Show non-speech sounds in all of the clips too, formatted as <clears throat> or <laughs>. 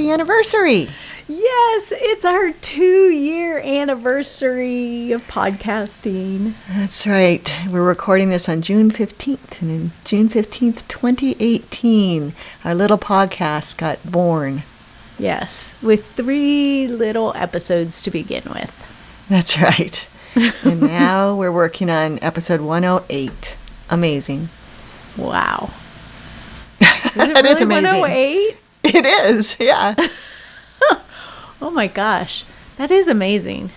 Happy anniversary. Yes, it's our two year anniversary of podcasting. That's right. We're recording this on June 15th, and in June 15th, 2018, our little podcast got born. Yes, with three little episodes to begin with. That's right. and <laughs> now we're working on episode 108. Amazing. Wow. <laughs> That is amazing. 108? <laughs> It is, yeah. <laughs> Oh my gosh. That is amazing.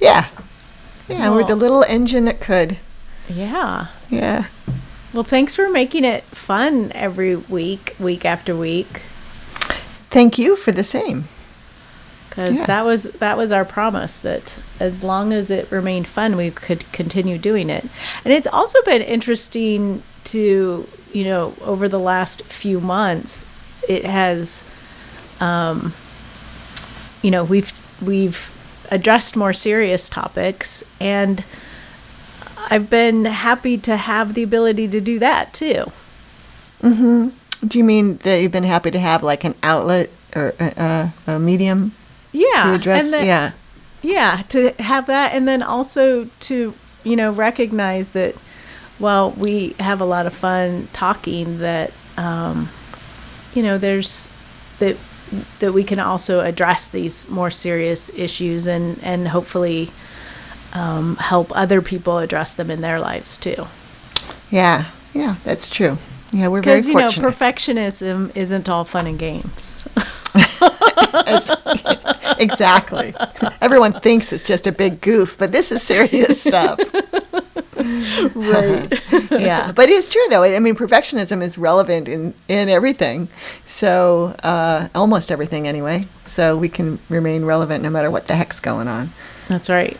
Yeah. Yeah, we're the little engine that could. Yeah. Yeah. Well, thanks for making it fun every week, week after week. Thank you for the same. because Yeah. that was that was our promise that as long as it remained fun we could continue doing it and it's also been interesting to you know over the last few months it has um you know we've we've addressed more serious topics and i've been happy to have the ability to do that too Do you mean that you've been happy to have like an outlet or a, a, a medium yeah to address? that- yeah. yeah to have that and then also to you know recognize that while we have a lot of fun talking that um, you know there's that that we can also address these more serious issues and and hopefully um, help other people address them in their lives too Yeah. Yeah, that's true. Yeah, we're very because you know perfectionism isn't all fun and games <laughs> exactly. Everyone thinks it's just a big goof, but this is serious stuff. <laughs> <laughs> right <laughs> yeah, but it's true though. I mean, perfectionism is relevant in in everything. So uh, almost everything anyway. So we can remain relevant no matter what the heck's going on. That's right.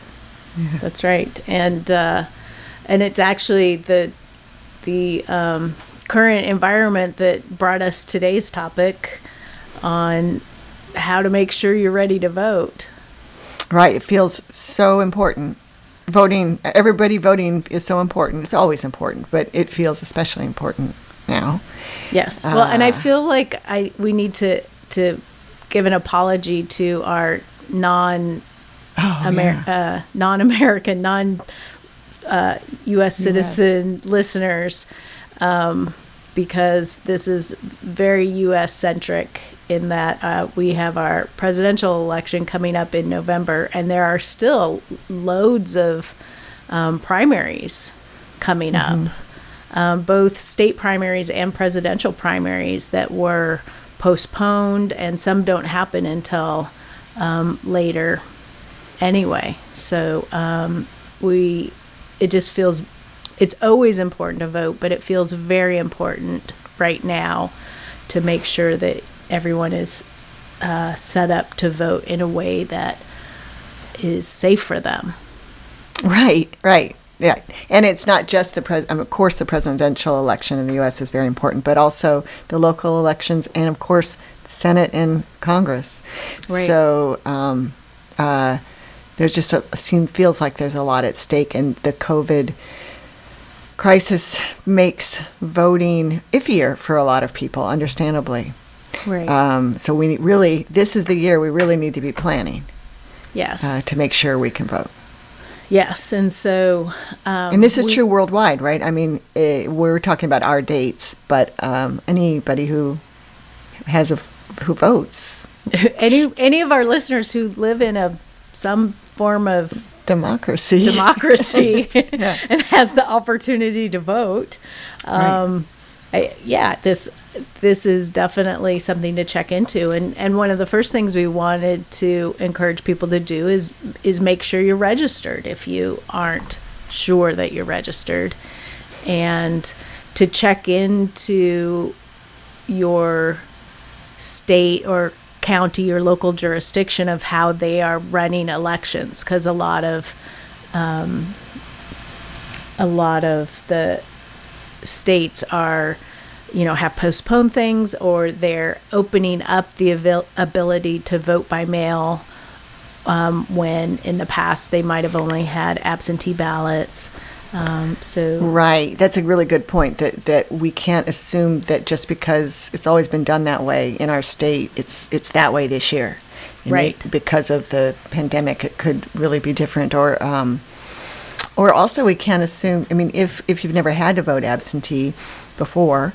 That's right. And uh, and it's actually the the um, current environment that brought us today's topic on how to make sure you're ready to vote. Right. It feels so important. Voting, everybody voting is so important. It's always important, but it feels especially important now. Yes. Well, and I Ah. feel like I we need to to give an apology to our non Oh, Amer- uh, non-American, non uh, U.S. citizen listeners, um, because this is very U.S. centric in that uh, we have our presidential election coming up in November, and there are still loads of um, primaries coming up, um, both state primaries and presidential primaries that were postponed, and some don't happen until um, later anyway. So um, we, it just feels, it's always important to vote, but it feels very important right now to make sure that everyone is uh, set up to vote in a way that is safe for them. Right, right. Yeah. And it's not just the pres. I mean, of course, the presidential election in the U.S. is very important, but also the local elections and, of course, Senate and Congress. Right. So um, uh, there's just a seem feels like there's a lot at stake, and the COVID crisis makes voting iffier for a lot of people, understandably. Right. Um, so we really, this is the year we really need to be planning yes. uh, to make sure we can vote. yes. And so. Um, And this is we- true worldwide, right? I mean, eh, we're talking about our dates, but um, anybody who has a who votes <laughs> Any any of our listeners who live in a some form of democracy. democracy <laughs> Yeah. <laughs> and has the opportunity to vote. Um, I, yeah, this this is definitely something to check into. And and one of the first things we wanted to encourage people to do is is make sure you're registered if you aren't sure that you're registered. And to check into your state or county or local jurisdiction of how they are running elections because a lot of um, a lot of the states are you know have postponed things or they're opening up the avail- ability to vote by mail um, when in the past they might have only had absentee ballots um, so Right. That's a really good point. That that we can't assume that just because it's always been done that way in our state, it's it's that way this year. And Right. it- because of the pandemic, it could really be different. Or um, or also we can't assume. I mean, if if you've never had to vote absentee before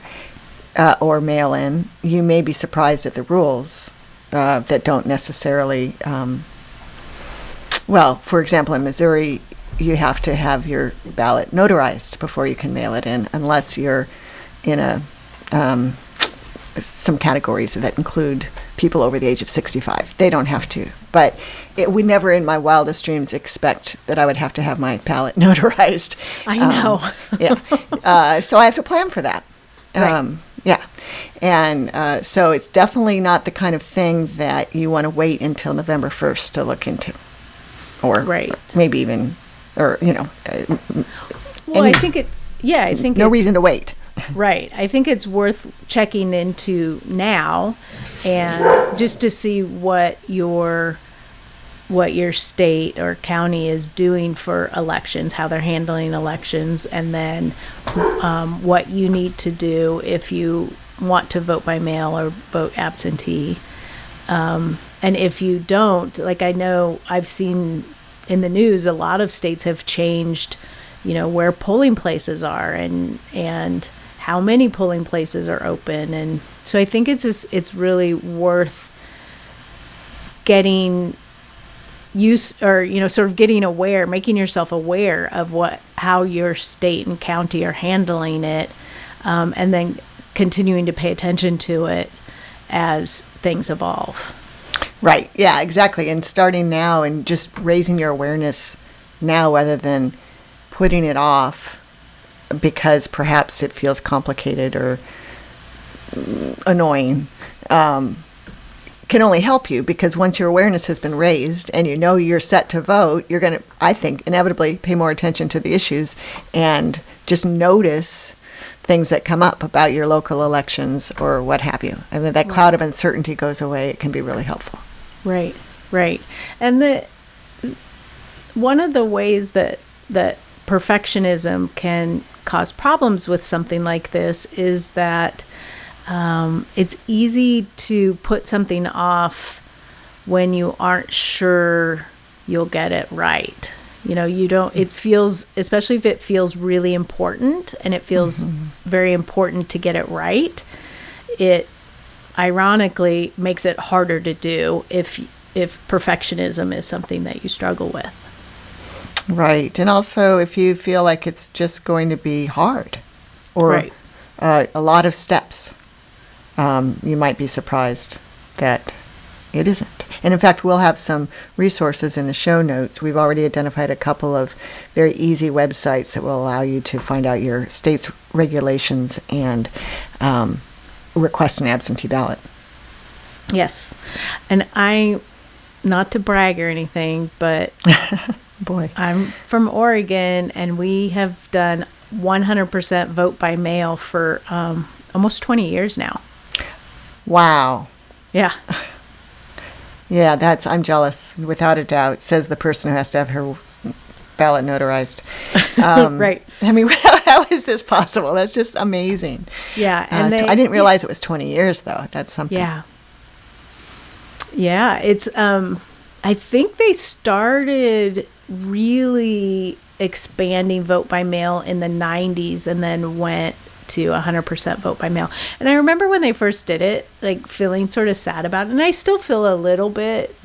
uh, or mail in, you may be surprised at the rules uh, that don't necessarily. Um, well, for example, in Missouri, you have to have your ballot notarized before you can mail it in, unless you're in a um, some categories that include people over the age of 65. They don't have to, but it would never, in my wildest dreams, expect that I would have to have my ballot <laughs> notarized. I know. Um, yeah, uh, so I have to plan for that. Right. Um, yeah, and uh, so it's definitely not the kind of thing that you want to wait until November 1st to look into, or Right. maybe even, or you know, uh, well any- i think it's yeah i think no reason to wait. Right. I think it's worth checking into now and just to see what your what your state or county is doing for elections, how they're handling elections, and then um, what you need to do if you want to vote by mail or vote absentee. Um, and if you don't, like I know I've seen in the news, a lot of states have changed, you know, where polling places are and and how many polling places are open, and so I think it's just it's really worth getting use or you know sort of getting aware making yourself aware of what how your state and county are handling it um, and then continuing to pay attention to it as things evolve Right. Yeah, exactly. And starting now and just raising your awareness now rather than putting it off because perhaps it feels complicated or annoying um, can only help you because once your awareness has been raised and you know you're set to vote, you're going to, I think, inevitably pay more attention to the issues and just notice things that come up about your local elections or what have you. And then that cloud of uncertainty goes away. It can be really helpful. Right, right. And the one of the ways that that perfectionism can cause problems with something like this is that um, it's easy to put something off when you aren't sure you'll get it right. You know, you don't, it feels, especially if it feels really important and it feels very important to get it right, it ironically makes it harder to do if if perfectionism is something that you struggle with. Right. And also, if you feel like it's just going to be hard or Right. uh, a lot of steps, um, you might be surprised that it isn't. And in fact, we'll have some resources in the show notes. We've already identified a couple of very easy websites that will allow you to find out your state's regulations and um, request an absentee ballot. Yes. And I not to brag or anything, but <laughs> Boy. I'm from Oregon and we have done 100% vote by mail for um, almost 20 years now. Wow. Yeah. <sighs> Yeah, that's I'm jealous, without a doubt. Says the person who has to have her ballot notarized. <laughs> Um, Right. I mean, <laughs> how, how is this possible? That's just amazing. Yeah. Uh, And t- they, I didn't realize it was 20 years, though. That's something. Yeah. Yeah, it's um I think they started really expanding vote by mail in the 90s and then went to 100% vote by mail. And I remember when they first did it, like feeling sort of sad about it. And I still feel a little bit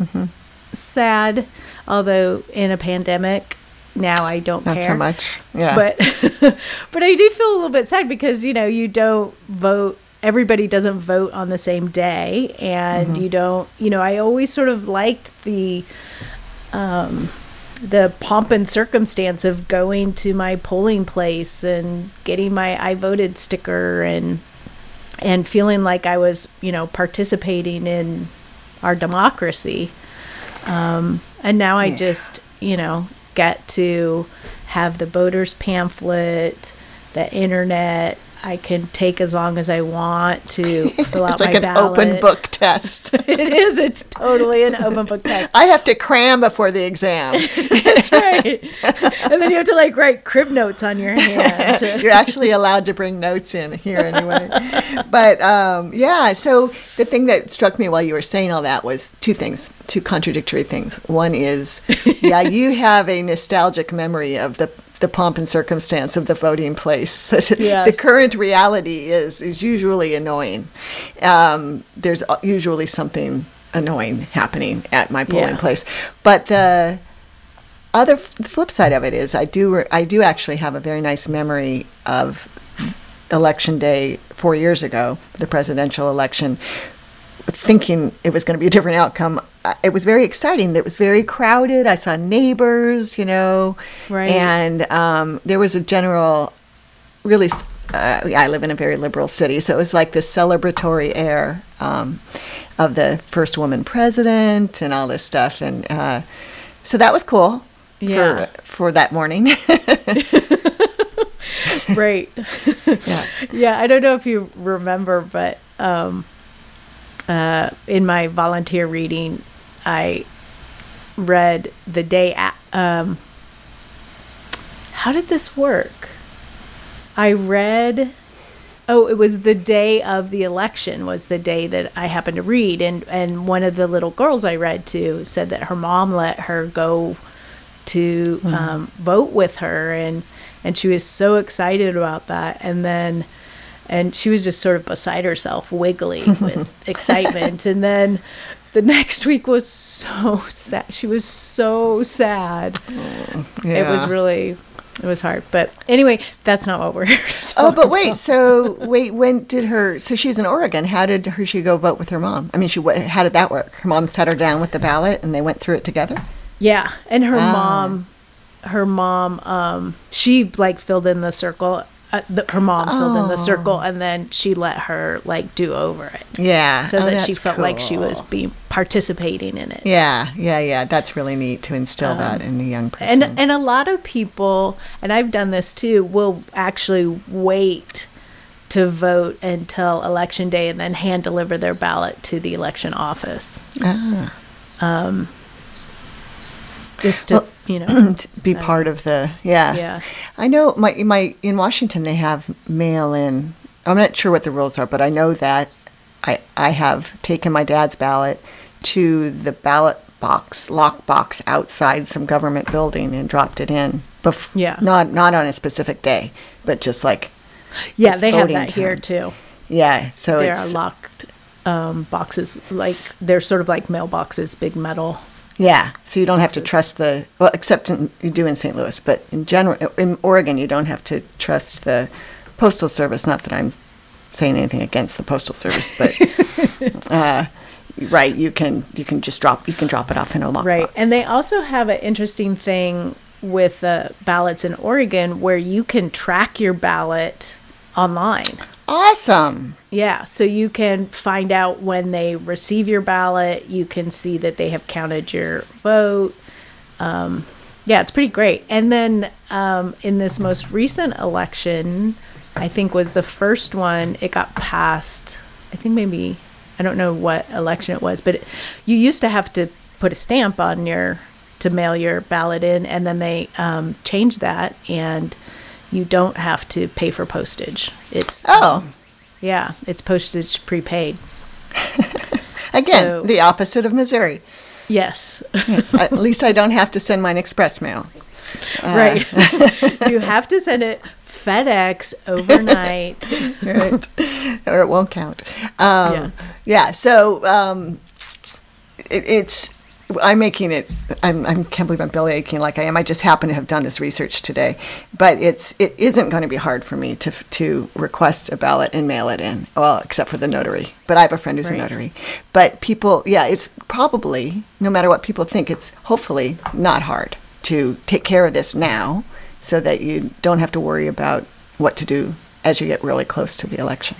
sad, although in a pandemic now I don't Not care so much. Yeah. but <laughs> but I do feel a little bit sad because you know you don't vote everybody doesn't vote on the same day and you don't you know i always sort of liked the um the pomp and circumstance of going to my polling place and getting my i voted sticker and and feeling like i was you know participating in our democracy. Um and now i just you know get to have the voters pamphlet the internet i can take as long as i want to <laughs> fill out my ballot. It's like an open book test. <laughs> it is it's totally an open book test I have to cram before the exam. <laughs> that's right and then you have to like write crib notes on your hand to- You're actually allowed to bring notes in here anyway. but um, yeah, so the thing that struck me while you were saying all that was two things, two contradictory things. One is, yeah, you have a nostalgic memory of the the pomp and circumstance of the voting place. <laughs> the current reality is is usually annoying. Um, there's usually something annoying happening at my polling Yeah. place, but the other f- the flip side of it is I do I do actually have a very nice memory of election day 4 years ago the presidential election thinking it was going to be a different outcome it was very exciting it was very crowded I saw neighbors you know Right. and um, there was a general really uh, I live in a very liberal city, so it was like this celebratory air um, of the first woman president and all this stuff, and uh, so that was cool Yeah. for for that morning. <laughs> right yeah. yeah i don't know if you remember but um uh in my volunteer reading i read the day a- um how did this work? I read oh it was the day of the election was the day that i happened to read and and one of the little girls i read to said that her mom let her go to um, vote with her and and she was so excited about that and then and she was just sort of beside herself wiggling <laughs> with excitement and then the next week was so sad she was so sad it was really it was hard but anyway that's not what we're <laughs> here to Oh, but wait. So wait, when did her? So she's in Oregon. How did her she go vote with her mom? I mean, she what? How did that work? Her mom sat her down with the ballot, and they went through it together. Yeah, and her Ah. mom, her mom, um, she like filled in the circle. Uh, the, her mom filled in the circle, and then she let her like do over it, Yeah. so Oh, that she felt like she was being participating in it. Yeah, yeah, yeah. That's really neat to instill that in a young person. Um, And and a lot of people, and I've done this too, will actually wait to vote until election day and then hand deliver their ballot to the election office. Ah. Um, Just to Well, you know, <clears throat> to be part of the yeah. yeah. I know my my in Washington they have mail in. I'm not sure what the rules are, but I know that I I have taken my dad's ballot to the ballot box lock box outside some government building and dropped it in. Bef- Yeah. Not not on a specific day, but just like Yeah, they have that here too. yeah. So There it's are locked um, boxes, like they're sort of like mailboxes, big metal. Yeah, so you don't have to trust the well, except in, you do in St. Louis, but in general, in Oregon, you don't have to trust the postal service. Not that I'm saying anything against the postal service, but <laughs> uh, right, you can you can just drop you can drop it off in a lockbox. Right. And they also have an interesting thing with uh, ballots in Oregon where you can track your ballot online. awesome. Yeah. So you can find out when they receive your ballot. You can see that they have counted your vote. Um, yeah, it's pretty great. And then um, in this most recent election, I think was the first one, it got passed. I think maybe, I don't know what election it was, but it, you used to have to put a stamp on your, to mail your ballot in. And then they um, changed that and you don't have to pay for postage. It's, Oh, yeah, it's postage prepaid. <laughs> again, so- the opposite of Missouri. Yes. At <laughs> least I don't have to send mine express mail. right. <laughs> you have to send it FedEx overnight. right? or it won't count. Um, Yeah. yeah. So um, it, it's I'm making it. I'm, I can't believe I'm belly aching like I am. I just happen to have done this research today, but it's it isn't going to be hard for me to to request a ballot and mail it in. Well, except for the notary. But I have a friend who's Right. a notary. But people, yeah, it's probably no matter what people think, it's hopefully not hard to take care of this now, so that you don't have to worry about what to do as you get really close to the election.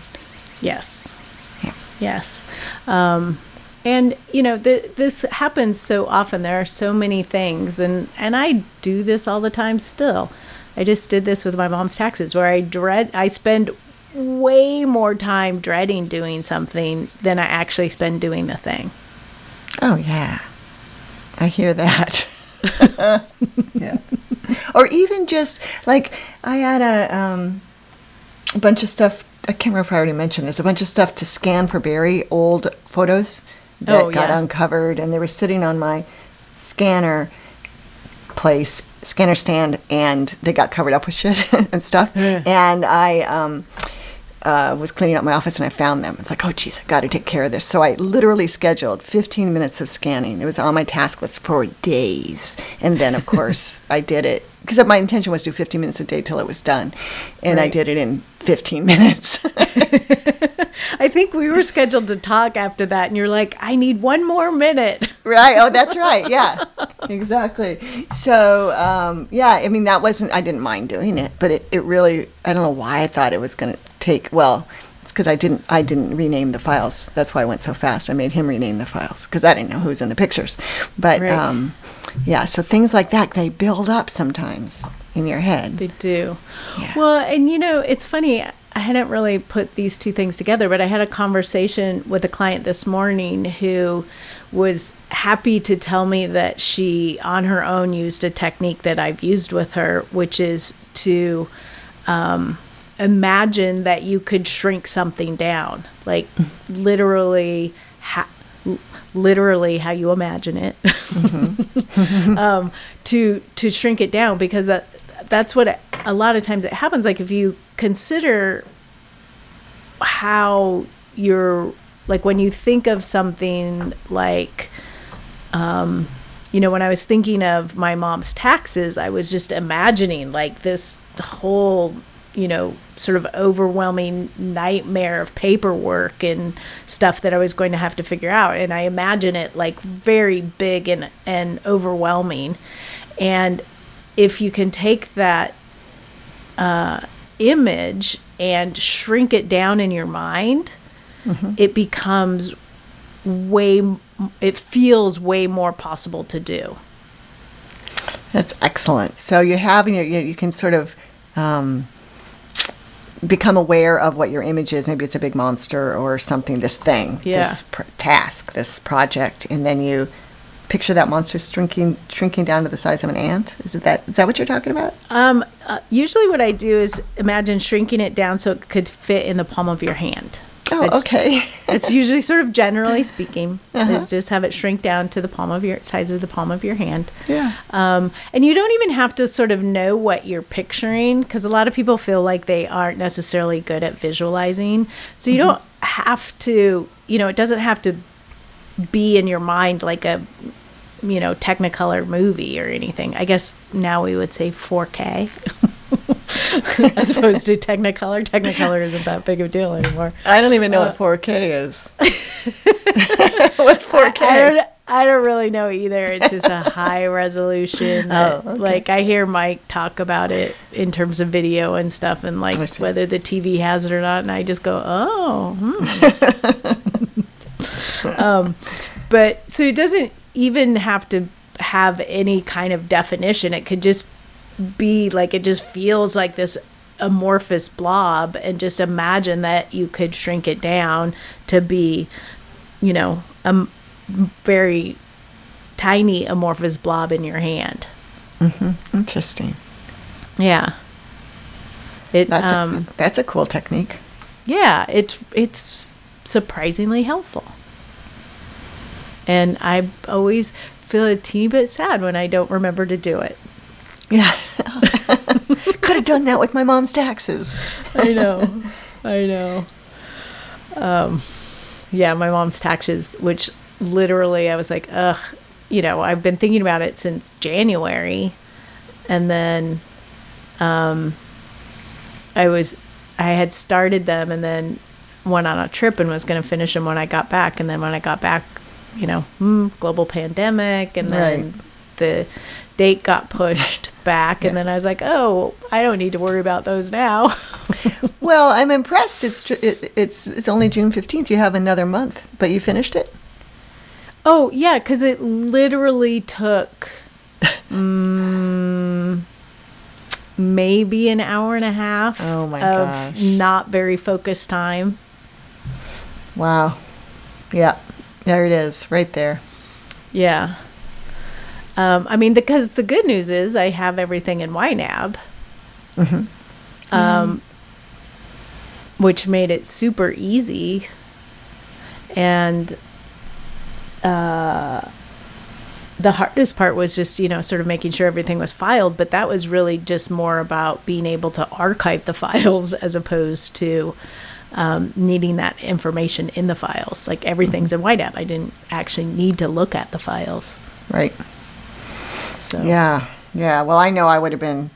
Yes. Yeah. Yes. Um, and you know, th- this happens so often. There are so many things, and and I do this all the time still. I just did this with my mom's taxes, where I dread. I spend way more time dreading doing something than I actually spend doing the thing. Oh yeah, I hear that. <laughs> yeah, or even just like I had a um, a bunch of stuff. I can't remember if I already mentioned this. A bunch of stuff to scan for Barry, old photos that Oh, got yeah. uncovered, and they were sitting on my scanner place, scanner stand, and they got covered up with shit <laughs> and stuff. Yeah. And I um, uh, was cleaning up my office and I found them. It's like, oh, geez, I got to take care of this. So I literally scheduled 15 minutes of scanning. It was on my task list for days. And then, of course, <laughs> I did it because my intention was to do 15 minutes a day till it was done. And I did it in 15 <laughs> minutes. <laughs> I think we were scheduled to talk after that, and you're like, I need one more minute. <laughs> right. Oh, that's right. Yeah, exactly. So, um, yeah, I mean, that wasn't, I didn't mind doing it, but it, it really, I don't know why I thought it was going to take, well, it's because I didn't, I didn't rename the files. That's why I went so fast. I made him rename the files because I didn't know who was in the pictures. But, Right. um, yeah, so things like that, they build up sometimes in your head. They do. Yeah. Well, and you know, it's funny. I hadn't really put these two things together, but I had a conversation with a client this morning who was happy to tell me that she, on her own, used a technique that I've used with her, which is to um, imagine that you could shrink something down, like literally. Ha- literally how you imagine it <laughs> um, to to shrink it down because that, that's what a lot of times it happens. Like if you consider how you're like when you think of something like um you know when i was thinking of my mom's taxes i was just imagining like this whole you know sort of overwhelming nightmare of paperwork and stuff that i was going to have to figure out and i imagine it like very big and and overwhelming and if you can take that uh, image and shrink it down in your mind, it becomes way, it feels way more possible to do. That's excellent. So having your, you, you can sort of um, become aware of what your image is. Maybe it's a big monster or something. This thing, Yeah. this pr- task, this project, and then you picture that monster shrinking, shrinking down to the size of an ant. Is it that? Is that what you're talking about? Um, uh, usually, what I do is imagine shrinking it down so it could fit in the palm of your hand. Oh, okay. <laughs> it's usually sort of generally speaking Uh-huh. is just have it shrink down to the palm of your size of the palm of your hand Yeah. um, and you don't even have to sort of know what you're picturing because a lot of people feel like they aren't necessarily good at visualizing so you don't have to you know it doesn't have to be in your mind like a you know technicolor movie or anything i guess now we would say 4k <laughs> <laughs> as opposed to technicolor technicolor isn't that big of a deal anymore I don't even know what 4K is. <laughs> What's 4K? I don't, I don't really know either. It's just a high resolution. <laughs> Oh, okay. Like I hear Mike talk about it in terms of video and stuff, and like whether the TV has it or not, and I just go, oh. Hmm. um, but so it doesn't even have to have any kind of definition. It could just be like it just feels like this amorphous blob, and just imagine that you could shrink it down to be you know, a very tiny amorphous blob in your hand. Interesting. Yeah. It That's um a, that's a cool technique. yeah, it's it's surprisingly helpful. And I always feel a teeny bit sad when I don't remember to do it. Yeah. <laughs> Could have done that with my mom's taxes. <laughs> I know. I know. Um yeah, my mom's taxes, which literally I was like, ugh, you know, I've been thinking about it since January. And then um, I was, I had started them and then went on a trip and was going to finish them when I got back. And then when I got back, you know, mm, global pandemic. And then Right. The date got <laughs> pushed back. And then I was like, oh, I don't need to worry about those now. <laughs> Well, I'm impressed. It's tr- it, it's it's only June 15th. You have another month, but you finished it. Oh yeah, because it literally took mm, maybe an hour and a half Oh my of gosh. not very focused time. Wow. Yeah. There it is, right there. Yeah. Um, I mean, because the good news is I have everything in YNAB, um, which made it super easy. And uh, the hardest part was just, you know, sort of making sure everything was filed, but that was really just more about being able to archive the <laughs> files as opposed to um, needing that information in the files. Like everything's in YNAB. I didn't actually need to look at the files. Right. So Yeah. Yeah. Well, I know I would have been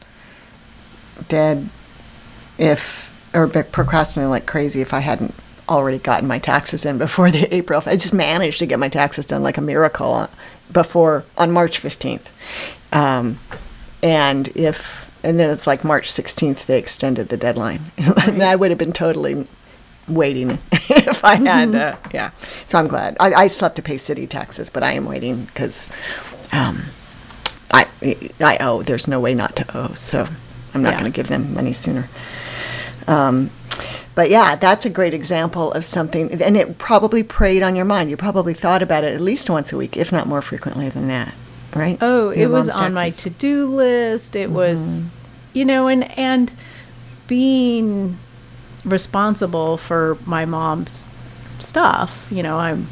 dead if, or procrastinating like crazy if I hadn't already gotten my taxes in before <laughs> the April. I just managed to get my taxes done like a miracle on, before on March 15th. Um, and if, and then it's like March 16th, they extended the deadline. <laughs> and I would have been totally waiting <laughs> if I had, uh, yeah. So I'm glad. I, I still have to pay city taxes, but I am waiting because um, I, I owe. There's no way not to owe. So I'm not Yeah. going to give them money sooner. Um, but yeah, that's a great example of something, and it probably preyed on your mind. You probably thought about it at least once a week, if not more frequently than that, right? Oh, Your it was on my to-do list. It was, you know, and and being responsible for my mom's stuff. You know, I'm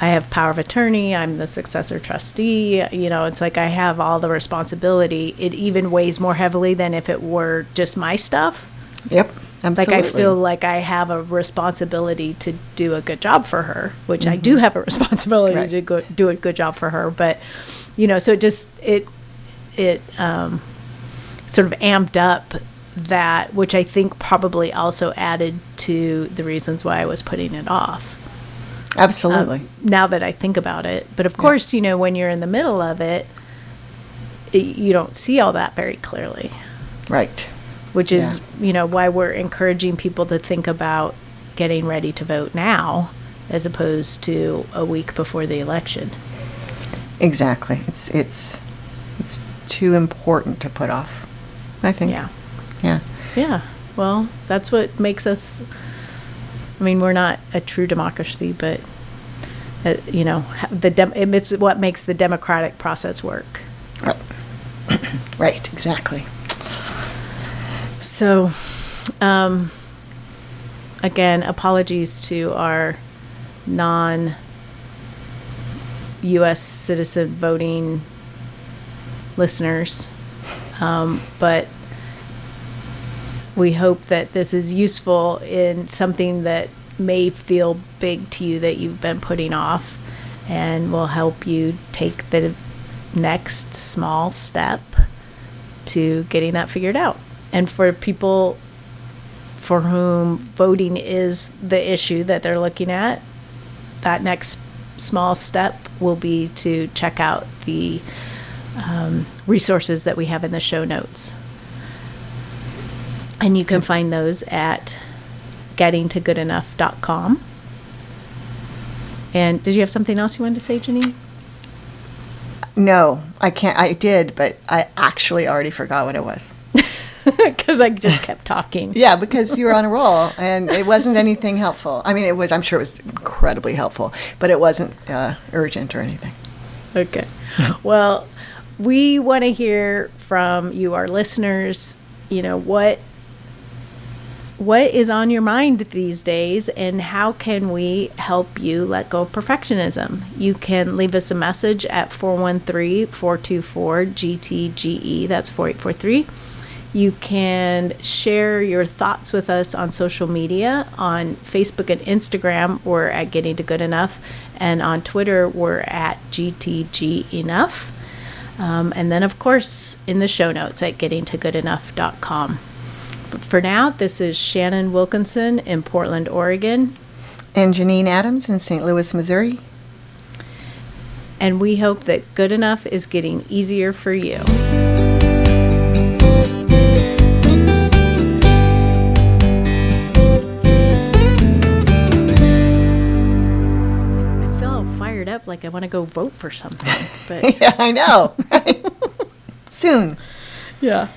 I have power of attorney. I'm the successor trustee. You know, it's like I have all the responsibility. It even weighs more heavily than if it were just my stuff. Yep, absolutely. Like I feel like I have a responsibility to do a good job for her, which I do have a <laughs> responsibility Right. to go, do a good job for her. But you know, so it just it it um, sort of amped up that, which I think probably also added to the reasons why I was putting it off. Uh, absolutely. Now that I think about it, but of course, you know, when you're in the middle of it, it you don't see all that very clearly right. which is you know why we're encouraging people to think about getting ready to vote now as opposed to a week before the election Exactly. It's it's it's too important to put off. I think. yeah Yeah. yeah well that's what makes us i mean we're not a true democracy but uh, you know the dem- it's what makes the democratic process work Right. <coughs> right. Exactly. So, um, again, apologies to our non US citizen voting listeners. Um, but we hope that this is useful in something that may feel big to you that you've been putting off and will help you take the next small step to getting that figured out. And for people for whom voting is the issue that they're looking at, that next small step will be to check out the um, resources that we have in the show notes. And you can find those at gettingtogoodenough.com. And did you have something else you wanted to say, Janine? No, I can't. I did, but I actually already forgot what it was. <laughs> Because I just kept talking. Yeah, because you were on a roll, and it wasn't anything helpful. I mean, it was. I'm sure it was incredibly helpful, but it wasn't uh, urgent or anything. Okay. Well, we want to hear from you, our listeners. You know what what is on your mind these days, and how can we help you let go of perfectionism? You can leave us a message at 413 424 GTGE. That's 4843. You can share your thoughts with us on social media. On Facebook and Instagram, we're at Getting to Good Enough. And on Twitter, we're at GTG Enough. Um, and then, of course, in the show notes at gettingtogoodenough.com. But for now, this is Shannon Wilkinson in Portland, Oregon. And Janine Adams in St. Louis, Missouri. And we hope that good enough is getting easier for you. I feel fired up like I want to go vote for something. But <laughs> yeah, I know. <laughs> Soon. yeah.